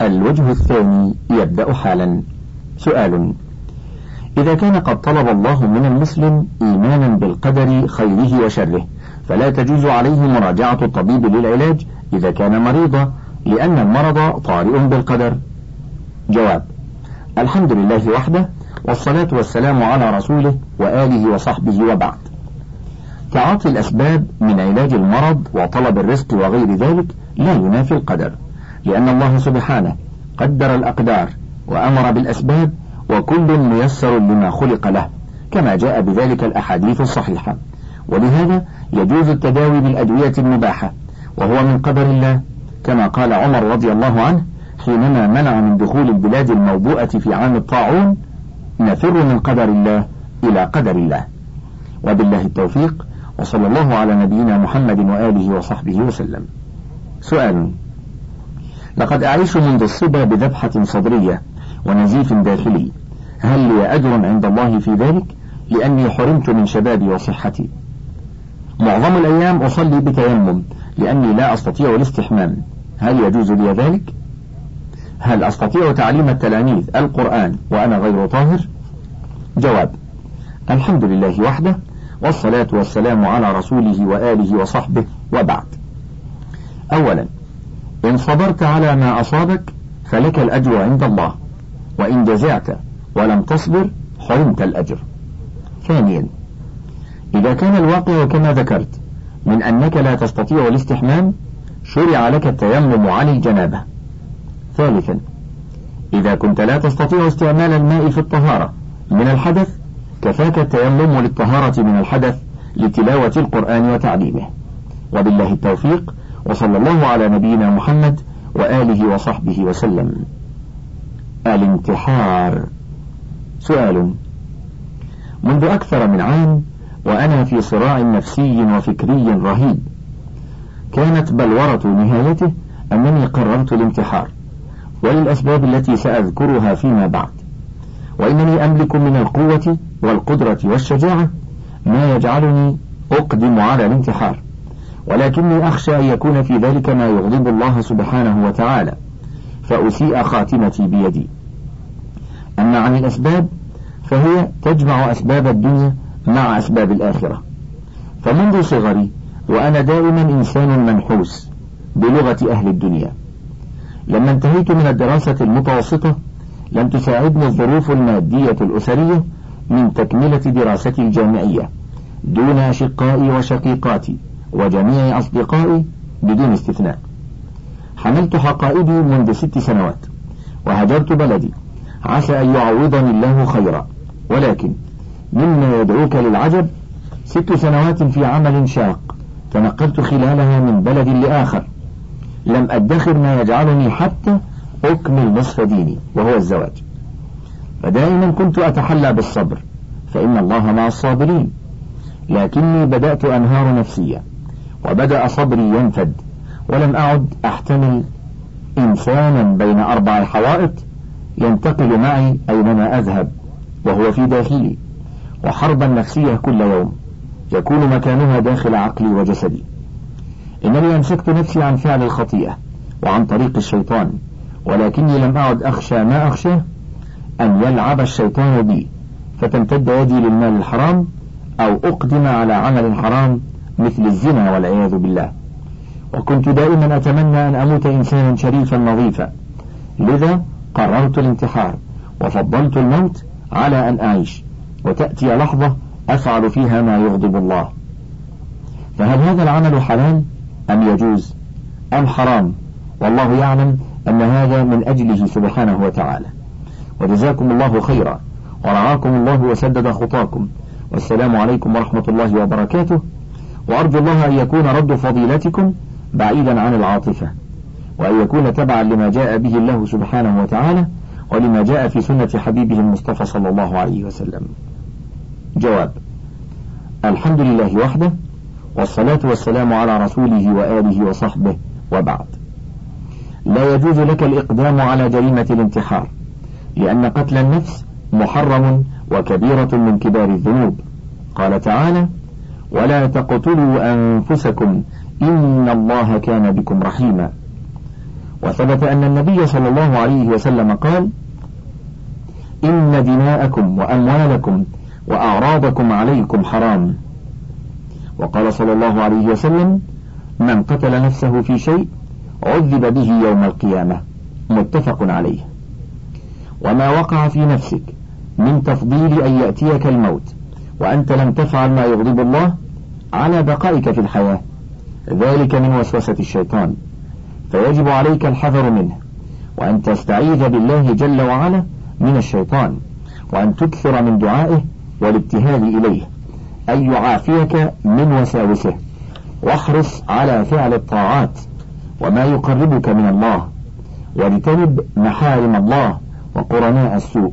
الوجه الثاني يبدأ حالا. سؤال إذا كان قد طلب الله من المسلم إيمانا بالقدر خيره وشره فلا تجوز عليه مراجعة الطبيب للعلاج إذا كان مريضا لأن المرض طارئ بالقدر. جواب الحمد لله وحده والصلاة والسلام على رسوله وآله وصحبه وبعد. تعاطي الأسباب من علاج المرض وطلب الرزق وغير ذلك لا ينافي القدر. لأن الله سبحانه قدر الأقدار وأمر بالأسباب وكل ميسر لما خلق له كما جاء بذلك الأحاديث الصحيحة. ولهذا يجوز التداوي بالأدوية المباحة وهو من قدر الله كما قال عمر رضي الله عنه حينما منع من دخول البلاد الموبوءة في عام الطاعون نفر من قدر الله إلى قدر الله. وبالله التوفيق وصلى الله على نبينا محمد وآله وصحبه وسلم. سؤال لقد أعيش منذ الصبا بذبحة صدرية ونزيف داخلي. هل لي أجر عند الله في ذلك؟ لأني حرمت من شبابي وصحتي. معظم الأيام أصلي بتيمم لأني لا أستطيع الاستحمام. هل يجوز لي ذلك؟ هل أستطيع تعليم التلاميذ القرآن وأنا غير طاهر؟ جواب الحمد لله وحده والصلاة والسلام على رسوله وآله وصحبه وبعد. أولا إن صبرت على ما أصابك فلك الأجر عند الله وإن جزعت ولم تصبر حرمت الأجر. ثانيا إذا كان الواقع كما ذكرت من أنك لا تستطيع الاستحمام شرع لك التيمم عن الجنابة. ثالثا إذا كنت لا تستطيع استعمال الماء في الطهارة من الحدث كفاك التيمم للطهارة من الحدث لتلاوة القرآن وتعليمه. وبالله التوفيق وصلى الله على نبينا محمد وآله وصحبه وسلم. الانتحار. سؤال. منذ أكثر من عام وأنا في صراع نفسي وفكري رهيب كانت بلورة نهايته أنني قررت الانتحار وللأسباب التي سأذكرها فيما بعد. وإنني أملك من القوة والقدرة والشجاعة ما يجعلني أقدم على الانتحار. ولكني أخشى أن يكون في ذلك ما يغضب الله سبحانه وتعالى فأسيء خاتمتي بيدي. أما عن الأسباب فهي تجمع أسباب الدنيا مع أسباب الآخرة. فمنذ صغري وأنا دائما إنسان منحوس بلغة أهل الدنيا. لما انتهيت من الدراسة المتوسطة لم تساعدني الظروف المادية الأسرية من تكملة دراستي الجامعية دون أشقائي وشقيقاتي. وجميع أصدقائي بدون استثناء. حملت حقائبي منذ ست سنوات وهجرت بلدي. عسى أن يعوضني الله خيرا. ولكن مما يدعوك للعجب ست سنوات في عمل شاق تنقلت خلالها من بلد لآخر. لم أدخر ما يجعلني حتى أكمل نصف ديني وهو الزواج. فدائما كنت أتحلى بالصبر فإن الله مع الصابرين. لكني بدأت أنهار نفسية. وبدأ صبري ينفد ولم أعد أحتمل إنسانا بين أربع حوائط ينتقل معي أينما أذهب وهو في داخلي وحربا نفسية كل يوم يكون مكانها داخل عقلي وجسدي. إنني أمسكت نفسي عن فعل الخطيئة وعن طريق الشيطان ولكني لم أعد أخشى ما أخشى أن يلعب الشيطان بي فتمتد يدي للمال الحرام أو أقدم على عمل حرام مثل الزنا والعياذ بالله. وكنت دائما أتمنى أن أموت إنسانا شريفا نظيفا. لذا قررت الانتحار وفضلت الموت على أن أعيش. وتأتي لحظة أفعل فيها ما يغضب الله. فهل هذا العمل حلال أم يجوز؟ أم حرام؟ والله يعلم أن هذا من أجله سبحانه وتعالى. وجزاكم الله خيرا. ورعاكم الله وسدد خطاكم. والسلام عليكم ورحمة الله وبركاته. وأرجو الله أن يكون رد فضيلتكم بعيدا عن العاطفة وأن يكون تبعا لما جاء به الله سبحانه وتعالى ولما جاء في سنة حبيبه المصطفى صلى الله عليه وسلم. جواب الحمد لله وحده والصلاة والسلام على رسوله وآله وصحبه وبعد. لا يجوز لك الإقدام على جريمة الانتحار لأن قتل النفس محرم وكبيرة من كبار الذنوب. قال تعالى ولا تقتلوا أنفسكم. إن الله كان بكم رحيما. وثبت أن النبي صلى الله عليه وسلم قال إن دماءكم وأموالكم وأعراضكم عليكم حرام. وقال صلى الله عليه وسلم من قتل نفسه في شيء عذب به يوم القيامة. متفق عليه. وما وقع في نفسك من تفضيل أن يأتيك الموت. وأنت لم تفعل ما يغضب الله على بقائك في الحياة. ذلك من وسوسة الشيطان. فيجب عليك الحذر منه وأن تستعيذ بالله جل وعلا من الشيطان وأن تكثر من دعائه والابتهال إليه. أن يعافيك من وساوسه. واحرص على فعل الطاعات وما يقربك من الله واجتنب محارم الله وقرناء السوء.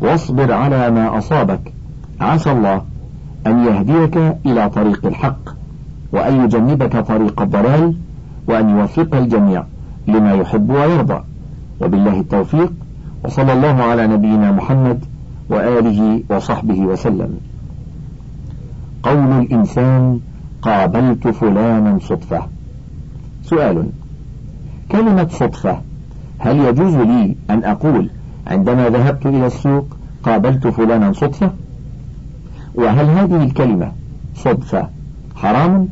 واصبر على ما أصابك عسى الله أن يهديك إلى طريق الحق وأن يجنبك طريق الضلال وأن يوفق الجميع لما يحب ويرضى. وبالله التوفيق وصلى الله على نبينا محمد وآله وصحبه وسلم. قول الإنسان قابلت فلانا صدفة. سؤال كلمة صدفة هل يجوز لي أن أقول عندما ذهبت إلى السوق قابلت فلانا صدفة؟ وهل هذه الكلمة صدفة حرام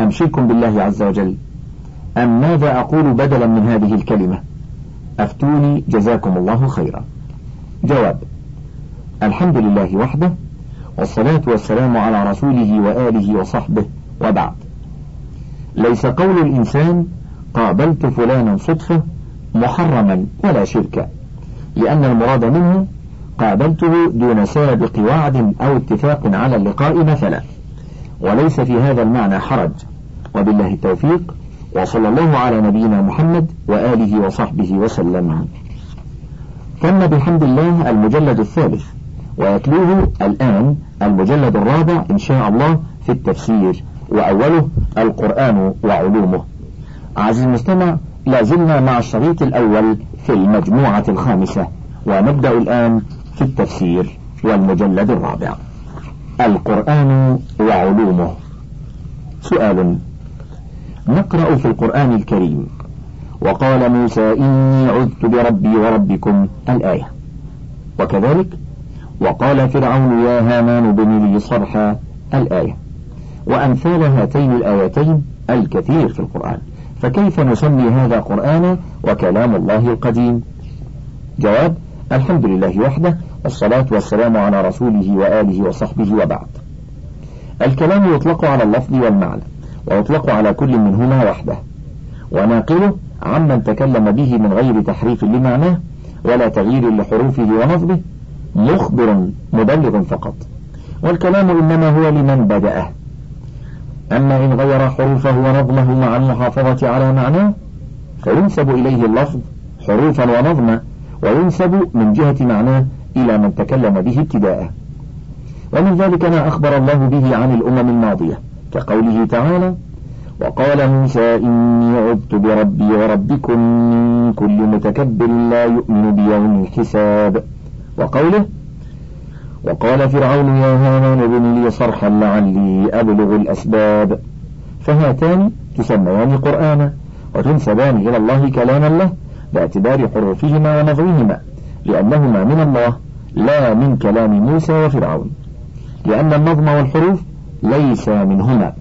أم شرك بالله عز وجل؟ أم ماذا أقول بدلا من هذه الكلمة؟ أفتوني جزاكم الله خيرا. جواب الحمد لله وحده والصلاة والسلام على رسوله وآله وصحبه وبعد. ليس قول الإنسان قابلت فلانا صدفة محرما ولا شركا لأن المراد منه قابلته دون سابق وعد أو اتفاق على اللقاء مثلا. وليس في هذا المعنى حرج. وبالله التوفيق. وصلى الله على نبينا محمد وآله وصحبه وسلم. تم بحمد الله المجلد الثالث. ويتلوه الآن المجلد الرابع إن شاء الله في التفسير. وأوله القرآن وعلومه. عزيزي المستمع لازلنا مع الشريط الأول في المجموعة الخامسة. ونبدأ الآن في التفسير والمجلد الرابع. القرآن وعلومه. سؤال نقرأ في القرآن الكريم. وقال موسى إني عذت بربي وربكم الآية. وكذلك وقال فرعون يا هامان بن لي صرحا الآية. وأمثال هاتين الآيتين الكثير في القرآن. فكيف نسمي هذا قرآنا وكلام الله القديم؟ جواب الحمد لله وحده والصلاة والسلام على رسوله وآله وصحبه وبعد. الكلام يطلق على اللفظ والمعنى ويطلق على كل منهما وحده. وناقله عمن تكلم به من غير تحريف لمعناه ولا تغيير لحروفه ونصبه مخبر مبلغ فقط. والكلام إنما هو لمن بدأه. أما إن غير حروفه ونظمه مع المحافظة على معناه فينسب إليه اللفظ حروفا ونظما وينسب من جهة معناه إلى من تكلم به ابتداء ومن ذلك ما أخبر الله به عن الأمم الماضية كقوله تعالى وقال موسى إني عذت بربي وربكم من كل متكبر لا يؤمن بيوم الحساب. وقوله وقال فرعون يا هامان ابن لي صرحا لعلي أبلغ الأسباب. فهاتان تسميان قرآنا وتنسبان إلى الله كلاما له باعتبار حروفهما ونظرهما لأنهما من الله لا من كلام موسى وفرعون لأن النظم والحروف ليس منهما.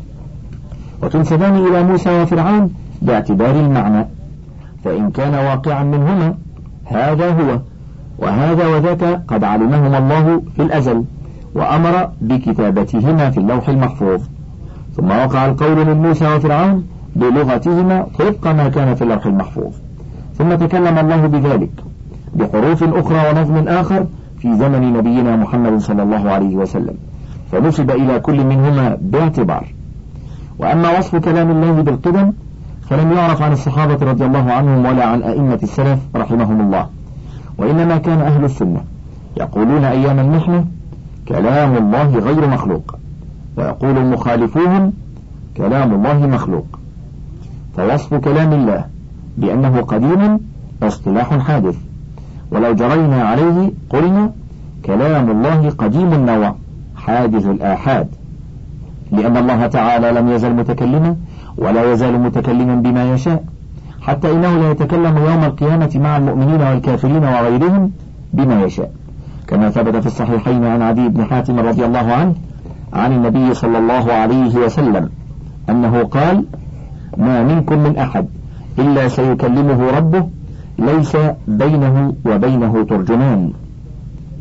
وتنسبان إلى موسى وفرعون باعتبار المعنى فإن كان واقعا منهما هذا هو وهذا وذاك قد علمهما الله في الأزل وأمر بكتابتهما في اللوح المحفوظ. ثم وقع القول من موسى وفرعون بلغتهما وفق ما كان في اللوح المحفوظ. ثم تكلم الله بذلك بحروف أخرى ونظم آخر في زمن نبينا محمد صلى الله عليه وسلم. فنسب إلى كل منهما باعتبار. وأما وصف كلام الله بالقدم فلم يعرف عن الصحابة رضي الله عنهم ولا عن أئمة السلف رحمهم الله. وإنما كان أهل السنة يقولون أيام المحنة كلام الله غير مخلوق ويقول مخالفوهم كلام الله مخلوق. فوصف كلام الله بأنه قديم اصطلاح حادث. ولو جرينا عليه قلنا كلام الله قديم النوع حادث الآحاد. لأن الله تعالى لم يزل متكلما ولا يزال متكلما بما يشاء حتى إنه لا يتكلم يوم القيامة مع المؤمنين والكافرين وغيرهم بما يشاء. كما ثبت في الصحيحين عن عدي بن حاتم رضي الله عنه عن النبي صلى الله عليه وسلم أنه قال ما منكم من أحد إلا سيكلمه ربه ليس بينه وبينه ترجمان.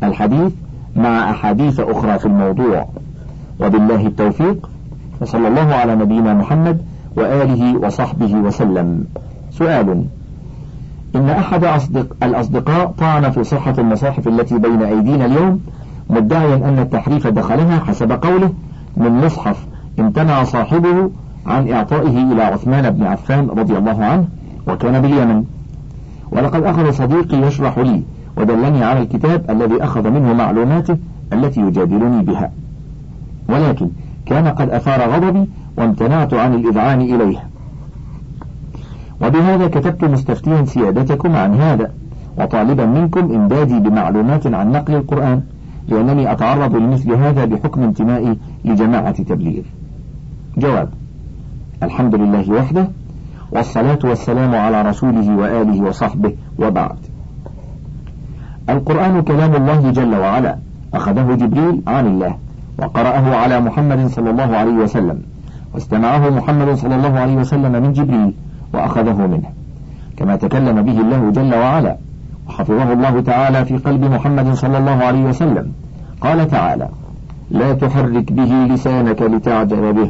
الحديث مع أحاديث أخرى في الموضوع. وبالله التوفيق وصلى الله على نبينا محمد وآله وصحبه وسلم. سؤال إن أحد أصدق الأصدقاء طعن في صحة المصاحف التي بين أيدينا اليوم مدعيا أن التحريف دخلها حسب قوله من مصحف امتنع صاحبه عن إعطائه إلى عثمان بن عفان رضي الله عنه وكان باليمن. ولقد أخذ صديقي يشرح لي ودلني على الكتاب الذي أخذ منه معلوماته التي يجادلني بها. ولكن كان قد أثار غضبي وامتنعت عن الإذعان إليه. وبهذا كتبت مستفتيا سيادتكم عن هذا وطالبا منكم إمدادي بمعلومات عن نقل القرآن لأنني أتعرض لمثل هذا بحكم انتمائي لجماعة تبليغ. جواب الحمد لله وحده والصلاة والسلام على رسوله وآله وصحبه وبعد. القرآن كلام الله جل وعلا أخذه جبريل عن الله وقرأه على محمد صلى الله عليه وسلم واستمعه محمد صلى الله عليه وسلم من جبريل وأخذه منه. كما تكلم به الله جل وعلا وحفظه الله تعالى في قلب محمد صلى الله عليه وسلم قال تعالى لا تحرك به لسانك لتعجل به.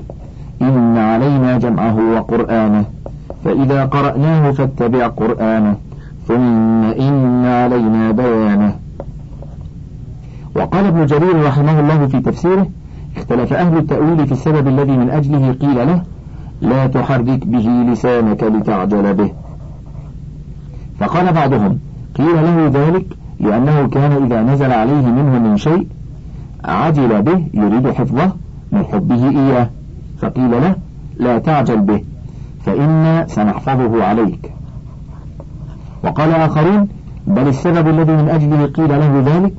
إن علينا جمعه وقرآنه فإذا قرأناه فاتبع قرآنه ثم إن علينا بيانه. وقال ابن جرير رحمه الله في تفسيره اختلف أهل التأويل في السبب الذي من أجله قيل له لا تحرك به لسانك لتعجل به. فقال بعضهم قيل له ذلك لأنه كان إذا نزل عليه منه من شيء عجل به يريد حفظه من حبه إياه. فقيل له لا تعجل به فإنا سنحفظه عليك. وقال آخرون بل السبب الذي من أجله قيل له ذلك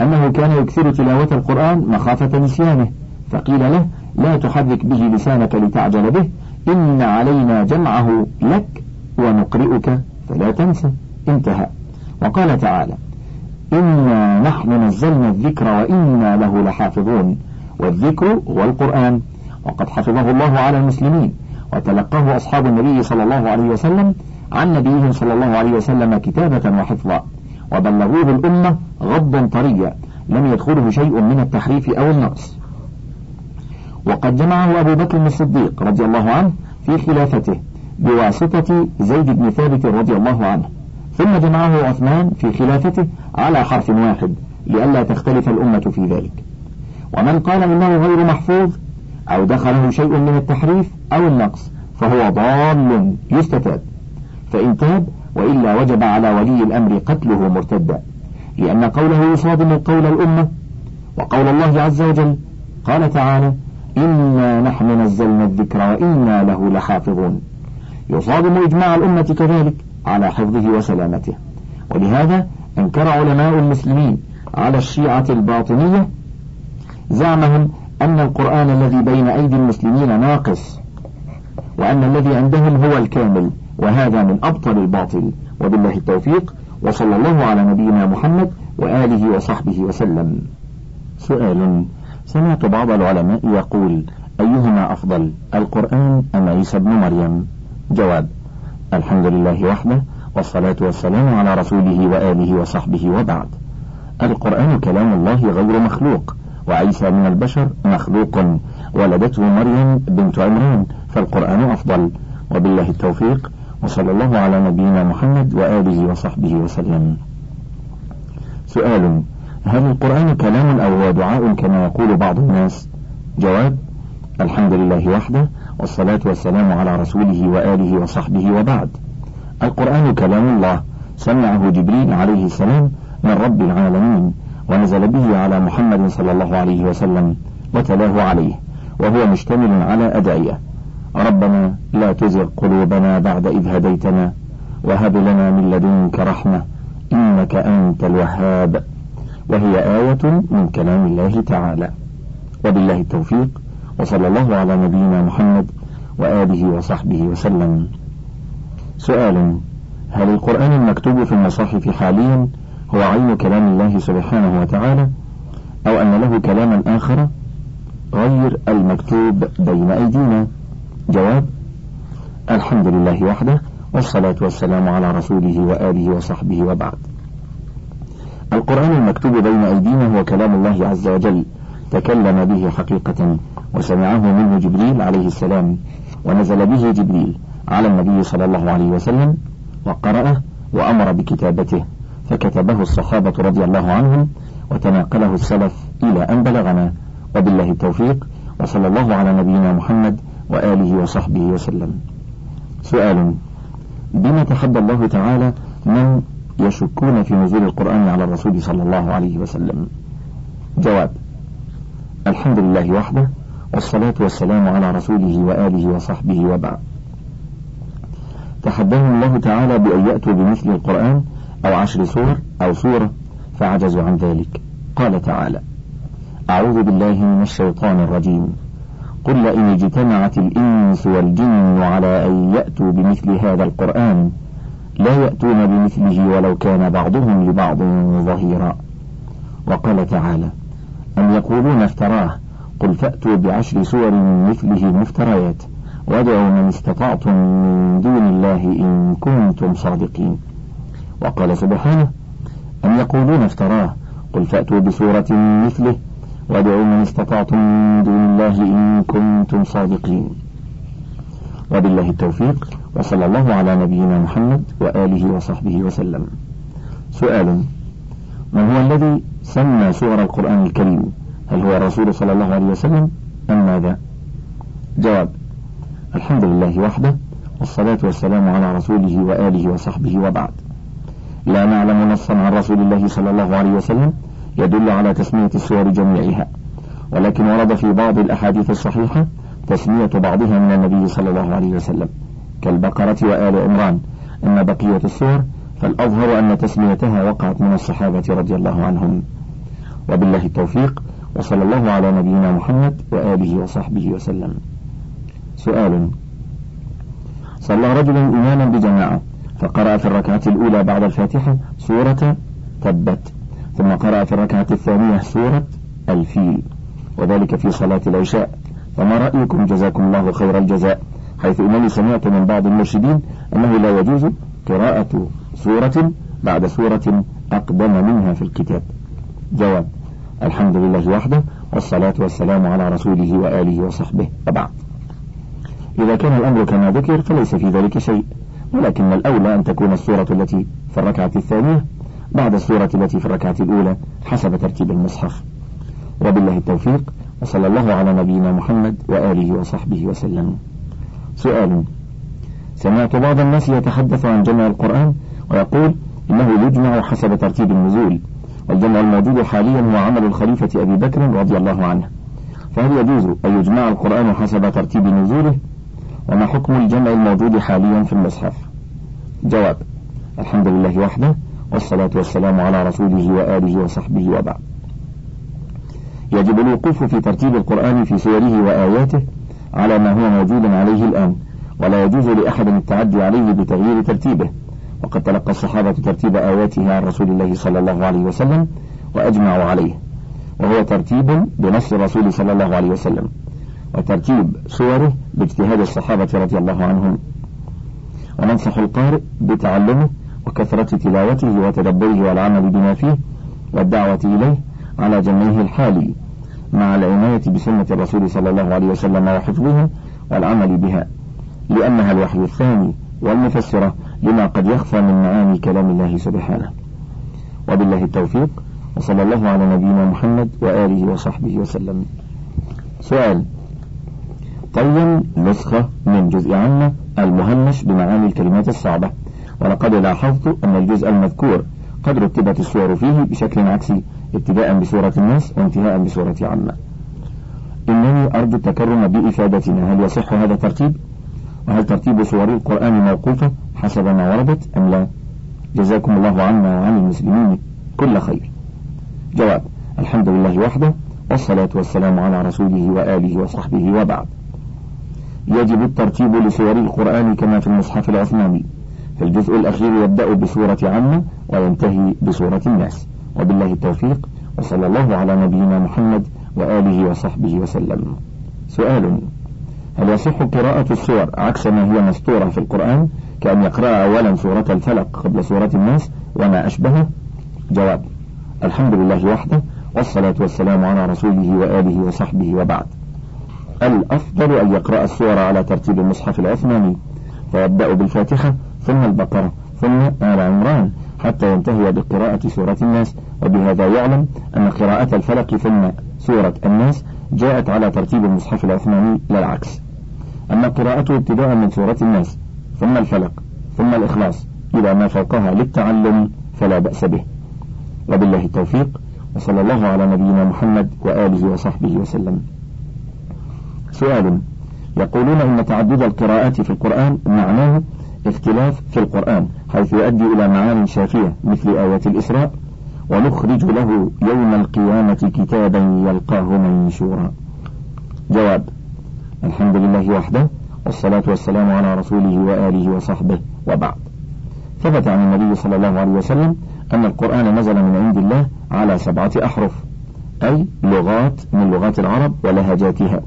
أنه كان يكثر تلاوة القرآن مخافة نسيانه فقيل له لا تحرك به لسانك لتعجل به إن علينا جمعه لك ونقرئك فلا تنسى انتهى. وقال تعالى إنا نحن نزلنا الذكر وإنا له لحافظون والذكر هو القرآن. وقد حفظه الله على المسلمين وتلقاه أصحاب النبي صلى الله عليه وسلم عن نبيهم صلى الله عليه وسلم كتابة وحفظا وبلغوه الأمة غضا طريا لم يدخله شيء من التحريف أو النقص. وقد جمعه أبو بكر الصديق رضي الله عنه في خلافته بواسطة زيد بن ثابت رضي الله عنه ثم جمعه عثمان في خلافته على حرف واحد لئلا تختلف الأمة في ذلك. ومن قال إنه غير محفوظ أو دخله شيء من التحريف أو النقص فهو ضال يستتاب. فإن تاب وإلا وجب على ولي الأمر قتله مرتدا لأن قوله يصادم قول الأمة وقول الله عز وجل قال تعالى إنا نحن نزلنا الذكر وإنا له لحافظون يصادم إجماع الأمة كذلك على حفظه وسلامته. ولهذا أنكر علماء المسلمين على الشيعة الباطنية زعمهم أن القرآن الذي بين أيدي المسلمين ناقص وأن الذي عندهم هو الكامل وهذا من أبطل الباطل. وبالله التوفيق وصلى الله على نبينا محمد وآله وصحبه وسلم. سؤال سمعت بعض العلماء يقول أيهما أفضل القرآن أم عيسى ابن مريم؟ جواب الحمد لله وحده والصلاة والسلام على رسوله وآله وصحبه وبعد. القرآن كلام الله غير مخلوق. وعيسى من البشر مخلوق. ولدته مريم بنت عمران فالقرآن أفضل. وبالله التوفيق وصلى الله على نبينا محمد وآله وصحبه وسلم. سؤال هل القرآن كلام أو هو دعاء كما يقول بعض الناس؟ جواب الحمد لله وحده والصلاة والسلام على رسوله وآله وصحبه وبعد. القرآن كلام الله سمعه جبريل عليه السلام من رب العالمين. ونزل به على محمد صلى الله عليه وسلم وتلاه عليه وهو مشتمل على أدعية ربنا لا تزغ قلوبنا بعد إذ هديتنا وهب لنا من لدنك رحمة إنك أنت الوهاب. وهي آية من كلام الله تعالى. وبالله التوفيق وصلى الله على نبينا محمد وآله وصحبه وسلم. سؤال هل القرآن المكتوب في المصاحف حاليا هو عين كلام الله سبحانه وتعالى أو أن له كلاما آخر غير المكتوب بين أيدينا. جواب الحمد لله وحده والصلاة والسلام على رسوله وآله وصحبه وبعد. القرآن المكتوب بين أيدينا هو كلام الله عز وجل تكلم به حقيقة وسمعه منه جبريل عليه السلام ونزل به جبريل على النبي صلى الله عليه وسلم وقرأه وأمر بكتابته. فكتبه الصحابة رضي الله عنهم وتناقله السلف إلى أن بلغنا. وبالله التوفيق وصلى الله على نبينا محمد وآله وصحبه وسلم. سؤال بما تحدى الله تعالى من يشكون في نزول القرآن على الرسول صلى الله عليه وسلم؟ جواب الحمد لله وحده والصلاة والسلام على رسوله وآله وصحبه وبعد. تحداهم الله تعالى بأن يأتوا بمثل القرآن أو عشر سور أو سورة فعجزوا عن ذلك. قال تعالى أعوذ بالله من الشيطان الرجيم. قل لئن اجتمعت الإنس والجن على أن يأتوا بمثل هذا القرآن لا يأتون بمثله ولو كان بعضهم لبعض ظهيرا. وقال تعالى أم يقولون افتراه؟ قل فأتوا بعشر سور مثله مفتريات وادعوا من استطعتم من دون الله إن كنتم صادقين. وقال سبحانه أم يقولون افتراه؟ قل فأتوا بسورة مثله وادعوا من استطعتم من دون الله إن كنتم صادقين. وبالله التوفيق وصلى الله على نبينا محمد وآله وصحبه وسلم. سؤال من هو الذي سمى سور القرآن الكريم؟ هل هو الرسول صلى الله عليه وسلم أم ماذا؟ جواب الحمد لله وحده والصلاة والسلام على رسوله وآله وصحبه وبعد. لا نعلم نصا عن رسول الله صلى الله عليه وسلم يدل على تسمية السور جميعها. ولكن ورد في بعض الأحاديث الصحيحة تسمية بعضها من النبي صلى الله عليه وسلم كالبقرة وآل عمران. أما بقية السور فالأظهر أن تسميتها وقعت من الصحابة رضي الله عنهم. وبالله التوفيق وصلى الله على نبينا محمد وآله وصحبه وسلم. سؤال صلى رجل إماما بجماعة فقرأ في الركعة الأولى بعد الفاتحة سورة تبت ثم قرأ في الركعة الثانية سورة الفيل وذلك في صلاة العشاء. فما رأيكم؟ جزاكم الله خير الجزاء. حيث إنني سمعت من بعض المرشدين أنه لا يجوز قراءة سورة بعد سورة أقدم منها في الكتاب. جواب الحمد لله وحده والصلاة والسلام على رسوله وآله وصحبه. وبعد إذا كان الأمر كما ذكر فليس في ذلك شيء. ولكن الأولى أن تكون السورة التي في الركعة الثانية بعد السورة التي في الركعة الأولى حسب ترتيب المصحف. وبالله التوفيق وصلى الله على نبينا محمد وآله وصحبه وسلم. سؤال سمعت بعض الناس يتحدث عن جمع القرآن ويقول إنه يجمع حسب ترتيب النزول والجمع الموجود حاليا هو عمل الخليفة أبي بكر رضي الله عنه. فهل يجوز أن يجمع القرآن حسب ترتيب نزوله؟ وما حكم الجمع الموجود حاليا في المصحف؟ جواب الحمد لله وحده والصلاة والسلام على رسوله وآله وصحبه وبعد. يجب الوقوف في ترتيب القرآن في سوره وآياته على ما هو موجود عليه الآن ولا يجوز لأحد التعدي عليه بتغيير ترتيبه. وقد تلقى الصحابة ترتيب آياتها عن رسول الله صلى الله عليه وسلم وأجمعوا عليه. وهو ترتيب بنص الرسول صلى الله عليه وسلم. وترتيب سوره باجتهاد الصحابة رضي الله عنهم. وننصح القارئ بتعلمه وكثرة تلاوته وتدبره والعمل بما فيه والدعوة إليه على جمعه الحالي مع العناية بسنة الرسول صلى الله عليه وسلم وحفظها والعمل بها لأنها الوحي الثاني والمفسرة لما قد يخفى من معاني كلام الله سبحانه. وبالله التوفيق وصلى الله على نبينا محمد وآله وصحبه وسلم. سؤال قيم نسخة من جزء عامة المهمش بمعاني الكلمات الصعبة. ولقد لاحظت أن الجزء المذكور قد رتبت الصور فيه بشكل عكسي ابتداء بسورة الناس وانتهاء بسورة عامة. إنني أرجو التكرم بإفادتنا. هل يصح هذا الترتيب؟ وهل ترتيب سور القرآن موقوفة حسب ما وردت أم لا؟ جزاكم الله عنا وعن المسلمين كل خير. جواب الحمد لله وحده والصلاة والسلام على رسوله وآله وصحبه وبعد. يجب الترتيب لسور القرآن كما في المصحف العثماني. في الجزء الأخير يبدأ بسورة عامة وينتهي بسورة الناس. وبالله التوفيق وصلى الله على نبينا محمد وآله وصحبه وسلم. سؤال هل يصح قراءة السور عكس ما هي مسطورة في القرآن كأن يقرأ أولا سورة الفلق قبل سورة الناس وما أشبهه؟ جواب الحمد لله وحده والصلاة والسلام على رسوله وآله وصحبه وبعد. الأفضل أن يقرأ السور على ترتيب المصحف العثماني فيبدأ بالفاتحة ثم البقرة ثم آل عمران حتى ينتهي بقراءة سورة الناس. وبهذا يعلم أن قراءة الفلق ثم سورة الناس جاءت على ترتيب المصحف العثماني لا العكس. أما قراءته ابتداء من سورة الناس ثم الفلق ثم الإخلاص إلى ما فوقها للتعلم فلا بأس به. وبالله التوفيق وصلى الله على نبينا محمد وآله وصحبه وسلم. سؤال. يقولون إن تعدد القراءات في القرآن معناه اختلاف في القرآن حيث يؤدي إلى معان شافية مثل آية الإسراء ونخرج له يوم القيامة كتابا يلقاه منشورا. جواب الحمد لله وحده والصلاة والسلام على رسوله وآله وصحبه وبعد. ثبت عن النبي صلى الله عليه وسلم أن القرآن نزل من عند الله على سبعة أحرف أي لغات من لغات العرب ولهجاتها.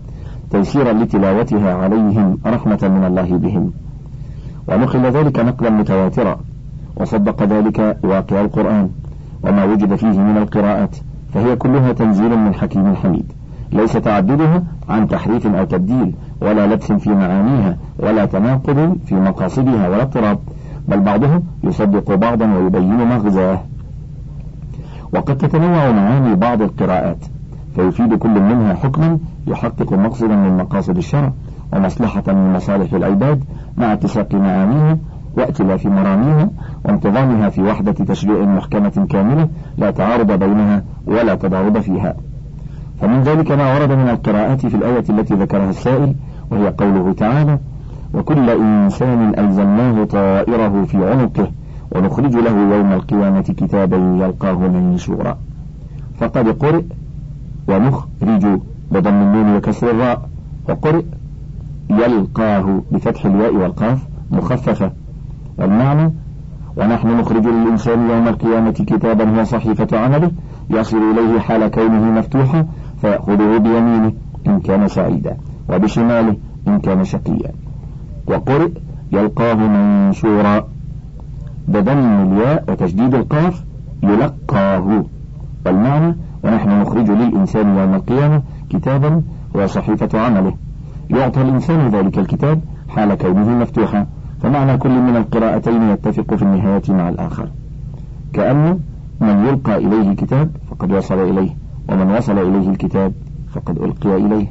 تيسيرا لتلاوتها عليهم رحمة من الله بهم. ونقل ذلك نقلا متواترا. وصدق ذلك واقع القرآن. وما وجد فيه من القراءات. فهي كلها تنزيل من حكيم حميد. ليس تعددها عن تحريف أو تبديل ولا لبس في معانيها ولا تناقض في مقاصدها ولا اضطراب. بل بعضها يصدق بعضا ويبين مغزاه وقد تتنوع معاني بعض القراءات. فيفيد كل منها حكما يحقق مقصدا من مقاصد الشرع ومصلحة من مصالح العباد مع اتساق معانيها وائتلاف مراميها وانتظامها في وحدة تشريع محكمة كاملة لا تعارض بينها ولا تضارب فيها. فمن ذلك ما ورد من القراءات في الآية التي ذكرها السائل وهي قوله تعالى وكل إنسان ألزمناه طائره في عنقه ونخرج له يوم القيامة كتابا يلقاه منشورا فقد قرئ ونخرج بضم النون وكسر الراء. وقرئ يلقاه بفتح الياء والقاف مخففة. والمعنى ونحن نخرج للإنسان يوم القيامة كتابا هو صحيفة عمله يصل إليه حال كونه مفتوحا فيأخذه بيمينه إن كان سعيدا وبشماله إن كان شقيا. وقرئ يلقاه منشورا. بضم الياء وتشديد القاف يلقاه. والمعنى ونحن نخرج للإنسان يوم القيامة كتابا هو صحيفة عمله. يعطى الإنسان ذلك الكتاب حال كونه مفتوحا فمعنى كل من القراءتين يتفق في النهاية مع الآخر. كأن من يلقى إليه كتاب فقد وصل إليه ومن وصل إليه الكتاب فقد ألقي إليه.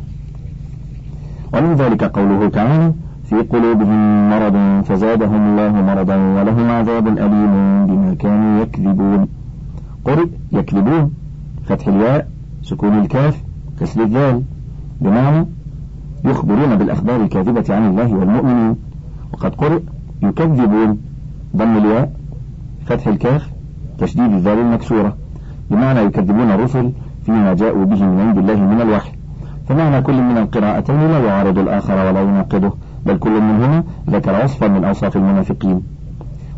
ومن ذلك قوله تعالى في قلوبهم مرض فزادهم الله مرضا ولهم عذاب أليم بما كانوا يكذبون. قرئ يكذبون؟ فتح الياء سكون الكاف كسر الذال. بمعنى يخبرون بالأخبار الكاذبة عن الله والمؤمنين. وقد قرئ يكذبون ضم الياء فتح الكاف تشديد الذال المكسورة. بمعنى يكذبون الرسل فيما جاءوا به من عند الله من الوحي. فمعنى كل من القراءتين لا يعارض الآخر ولا يناقضه بل كل منهما ذكر وصفا من أوصاف المنافقين.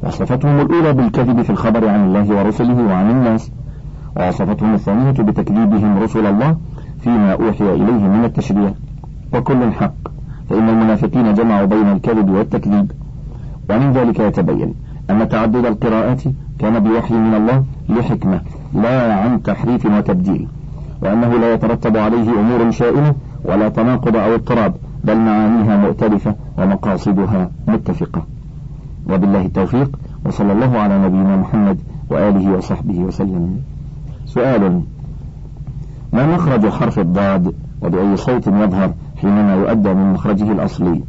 وصفتهم الأولى بالكذب في الخبر عن الله ورسله وعن الناس. ووصفتهم الثانية بتكذيبهم رسل الله فيما أوحي إليه من التشريع. وكل حق فإن المنافقين جمعوا بين الكذب والتكذيب. ومن ذلك يتبين أن تعدد القراءات كان بوحي من الله لحكمة لا عن تحريف وتبديل. وأنه لا يترتب عليه أمور شائنة ولا تناقض أو اضطراب بل معانيها مؤتلفة ومقاصدها متفقة. وبالله التوفيق وصلى الله على نبينا محمد وآله وصحبه وسلم. سؤال. ما مخرج حرف الضاد وبأي صوت يظهر حينما يؤدى من مخرجه الأصلي؟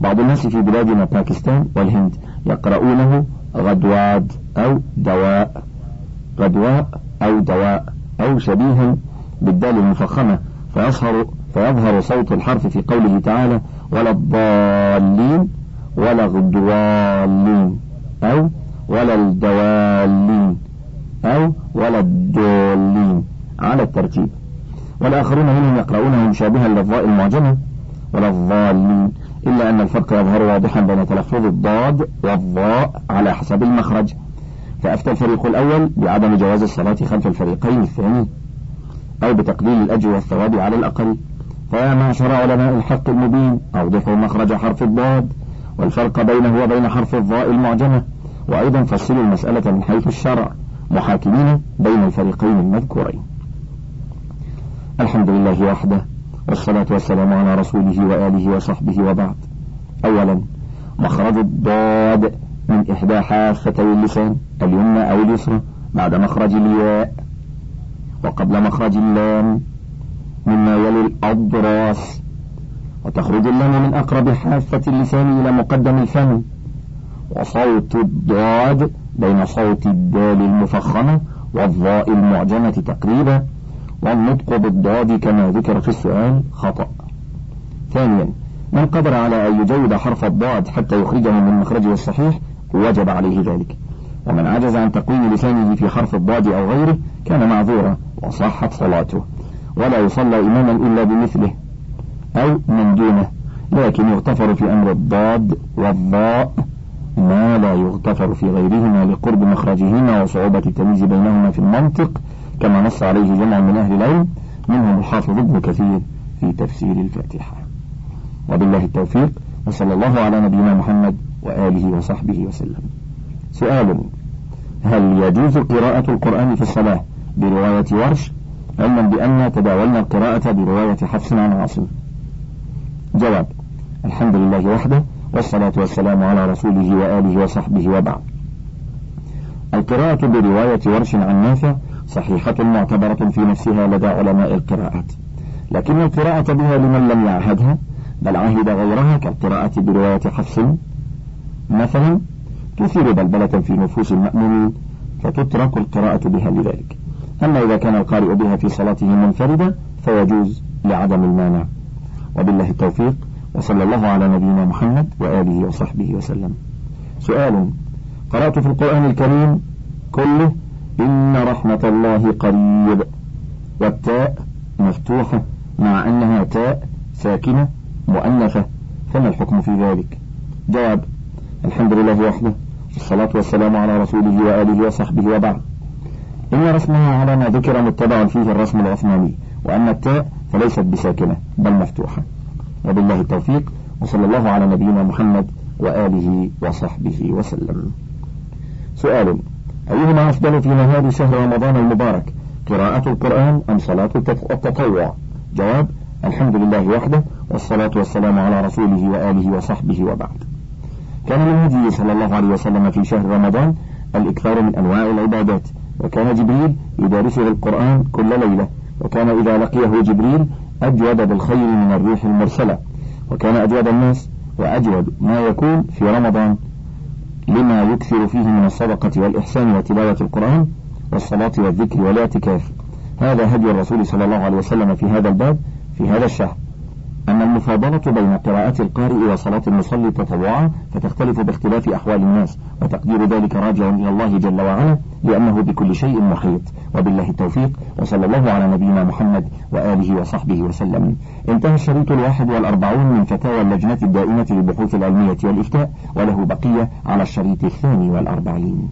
بعض الناس في بلادنا باكستان والهند يقرؤونه غدواد أو دواء. غدواء أو دواء أو شبيها بالدال المفخمة فيظهر فيظهر صوت الحرف في قوله تعالى ولا الضالين ولا الضالين أو ولا الدوالين أو ولا الدولين على الترتيب. والآخرون منهم يقرؤونه مشابها للضاء المعجمة. ولا الضالين. إلا أن الفرق يظهر واضحا بين تلفظ الضاد والضاء على حسب المخرج. فأفتى الفريق الأول بعدم جواز الصلاة خلف الفريقين الثاني. أو بتقليل الأجر والثواب على الأقل. فيا معشر علماء الحق المبين. أوضحوا مخرج حرف الضاد. والفرق بينه وبين حرف الضاء المعجمة. وأيضا فصلوا المسألة من حيث الشرع. محاكمين بين الفريقين المذكورين. الحمد لله وحده والصلاة والسلام على رسوله وآله وصحبه وبعد. أولا مخرج الضاد من إحدى حافتي اللسان اليمنى أو اليسرى بعد مخرج الياء. وقبل مخرج اللام مما يلي الأضراس. وتخرج اللام من أقرب حافة اللسان إلى مقدم الفم. وصوت الضاد بين صوت الدال المفخمة والضاء المعجمة تقريبا والنطق بالضاد كما ذكر في السؤال خطأ. ثانيا من قدر على أن يجود حرف الضاد حتى يخرجه من مخرجه الصحيح وجب عليه ذلك. ومن عجز عن تقويم لسانه في حرف الضاد أو غيره كان معذورا وصحت صلاته. ولا يصلى إماما إلا بمثله أو من دونه. لكن يغتفر في أمر الضاد والضاء ما لا يغتفر في غيرهما لقرب مخرجهما وصعوبة التمييز بينهما في المنطق كما نص عليه جمع من أهل العلم منهم الحافظ ابن كثير في تفسير الفاتحة. وبالله التوفيق وصلى الله على نبينا محمد وآله وصحبه وسلم. سؤال هل يجوز قراءة القرآن في الصلاة برواية ورش؟ علما بأن تداولنا القراءة برواية حفص عن عاصم. جواب الحمد لله وحده والصلاة والسلام على رسوله وآله وصحبه وبعد. القراءة برواية ورش عن نافع صحيحة معتبرة في نفسها لدى علماء القراءات. لكن القراءة بها لمن لم يعهدها؟ بل عهد غيرها كالقراءة برواية حفص. مثلا تثير بلبلة في نفوس المأمومين فتترك القراءة بها لذلك. أما إذا كان القارئ بها في صلاته منفردا فيجوز لعدم المانع. وبالله التوفيق. وصلى الله على نبينا محمد وآله وصحبه وسلم. سؤال قرأت في القرآن الكريم كله إن رحمة الله قريب. والتاء مفتوحة مع أنها تاء ساكنة مؤنثة فما الحكم في ذلك؟ جواب الحمد لله وحده الصلاة والسلام على رسوله وآله وصحبه وبعد. إن رسمها على ما ذكر متبع فيه الرسم العثماني وأن التاء فليست بساكنة بل مفتوحة. وبالله التوفيق وصلى الله على نبينا محمد وآله وصحبه وسلم. سؤال أيهما أفضل في نهار شهر رمضان المبارك قراءة القرآن أم صلاة التطوع؟ جواب الحمد لله وحده والصلاة والسلام على رسوله وآله وصحبه وبعد. كان هديه صلى الله عليه وسلم في شهر رمضان الإكثار من أنواع العبادات وكان جبريل يدارسه القرآن كل ليلة وكان إذا لقيه جبريل أجود بالخير من الريح المرسلة وكان أجود الناس وأجود ما يكون في رمضان لما يكثر فيه من الصدقة والإحسان وتلاوة القرآن والصلاة والذكر والإعتكاف. هذا هدي الرسول صلى الله عليه وسلم في هذا الباب في هذا الشهر. أن المفاضلة بين قراءة القارئ وصلاة المصلي تطوعا فتختلف باختلاف أحوال الناس وتقدير ذلك راجع إلى الله جل وعلا لأنه بكل شيء محيط. وبالله التوفيق وصلى الله على نبينا محمد وآله وصحبه وسلم. انتهى الشريط الواحد والأربعون من فتاوى اللجنة الدائمة للبحوث العلمية والإفتاء وله بقية على الشريط الثاني والأربعين.